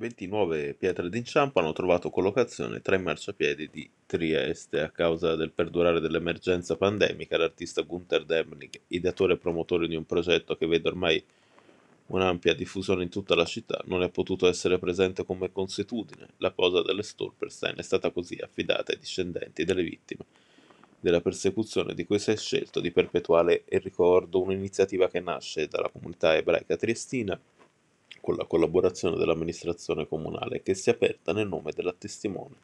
20 nuove pietre d'inciampo hanno trovato collocazione tra i marciapiedi di Trieste. A causa del perdurare dell'emergenza pandemica, l'artista Gunther Demnig, ideatore e promotore di un progetto che vede ormai un'ampia diffusione in tutta la città, non è potuto essere presente come consuetudine. La posa delle Stolperstein è stata così affidata ai discendenti delle vittime della persecuzione di cui si è scelto di perpetuare il ricordo, un'iniziativa che nasce dalla comunità ebraica triestina con la collaborazione dell'amministrazione comunale che si è aperta nel nome della testimone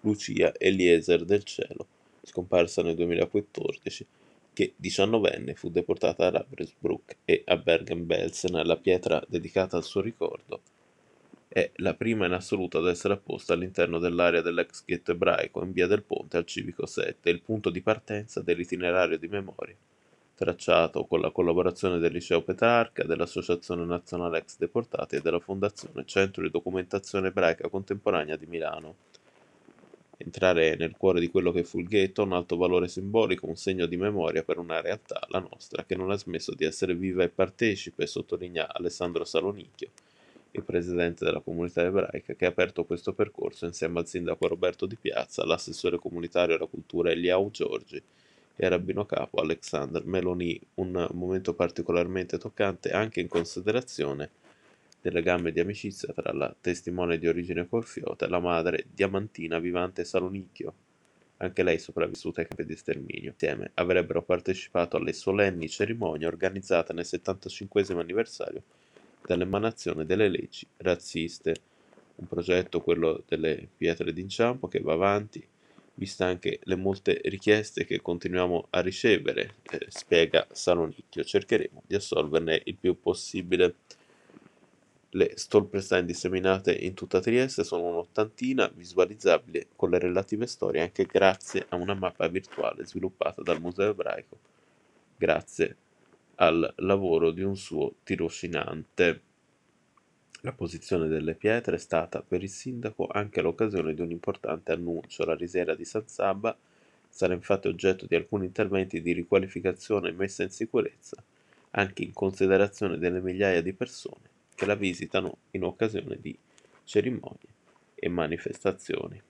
Lucia Eliezer del Cielo, scomparsa nel 2014, che diciannovenne fu deportata a Ravensbrück e a Bergen-Belsen. La pietra dedicata al suo ricordo è la prima in assoluto ad essere apposta all'interno dell'area dell'ex ghetto ebraico in via del Ponte al Civico 7, il punto di partenza dell'itinerario di memoria tracciato con la collaborazione del Liceo Petrarca, dell'Associazione Nazionale Ex Deportati e della Fondazione Centro di Documentazione Ebraica Contemporanea di Milano. Entrare nel cuore di quello che fu il ghetto ha un alto valore simbolico, un segno di memoria per una realtà, la nostra, che non ha smesso di essere viva e partecipe, sottolinea Alessandro Salonicchio, il presidente della comunità ebraica, che ha aperto questo percorso insieme al sindaco Roberto Di Piazza, l'assessore comunitario alla cultura Eliau Giorgi, e rabbino capo Alexander Meloni, un momento particolarmente toccante anche in considerazione del legame di amicizia tra la testimone di origine corfiota e la madre diamantina vivante Salonicchio, anche lei sopravvissuta ai campi di sterminio. Insieme avrebbero partecipato alle solenni cerimonie organizzate nel 75 anniversario dell'emanazione delle leggi razziste, un progetto, quello delle pietre d'inciampo, che va avanti viste anche le molte richieste che continuiamo a ricevere, eh, spiega Salonicchio, cercheremo di assolverne il più possibile. Le Stolperstein disseminate in tutta Trieste sono un'ottantina, visualizzabili con le relative storie anche grazie a una mappa virtuale sviluppata dal Museo Ebraico, grazie al lavoro di un suo tirocinante. La posizione delle pietre è stata per il sindaco anche l'occasione di un importante annuncio. La risiera di San Saba sarà infatti oggetto di alcuni interventi di riqualificazione e messa in sicurezza, anche in considerazione delle migliaia di persone che la visitano in occasione di cerimonie e manifestazioni.